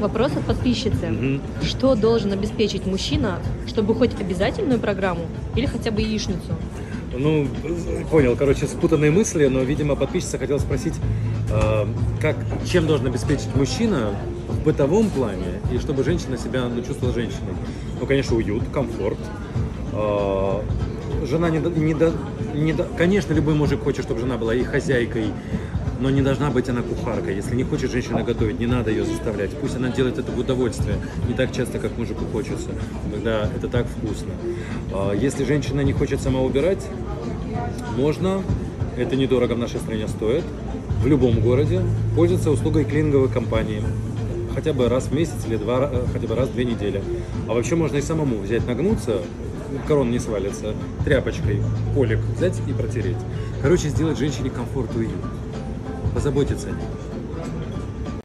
Вопрос от подписчицы. Мгм. Что должен обеспечить мужчина, чтобы хоть обязательную программу или хотя бы яичницу? Ну, понял, короче, спутанные мысли, но, видимо, подписчица хотела спросить, э, как, чем должен обеспечить мужчина в бытовом плане, и чтобы женщина себя ну, чувствовала женщиной. Ну, конечно, уют, комфорт. Э, жена не, до- не, до- не до- Конечно, любой мужик хочет, чтобы жена была и хозяйкой, но не должна быть она кухаркой. Если не хочет женщина готовить, не надо ее заставлять. Пусть она делает это в удовольствие, не так часто, как мужику хочется. Тогда это так вкусно. А Если женщина не хочет сама убирать, можно, это недорого в нашей стране стоит, в любом городе, пользоваться услугой клининговой компании. Хотя бы раз в месяц или два, э, хотя бы раз в две недели. А вообще можно и самому взять, нагнуться, корон не свалится, тряпочкой, полик взять и протереть. Короче, сделать женщине комфорт и уют позаботиться о них.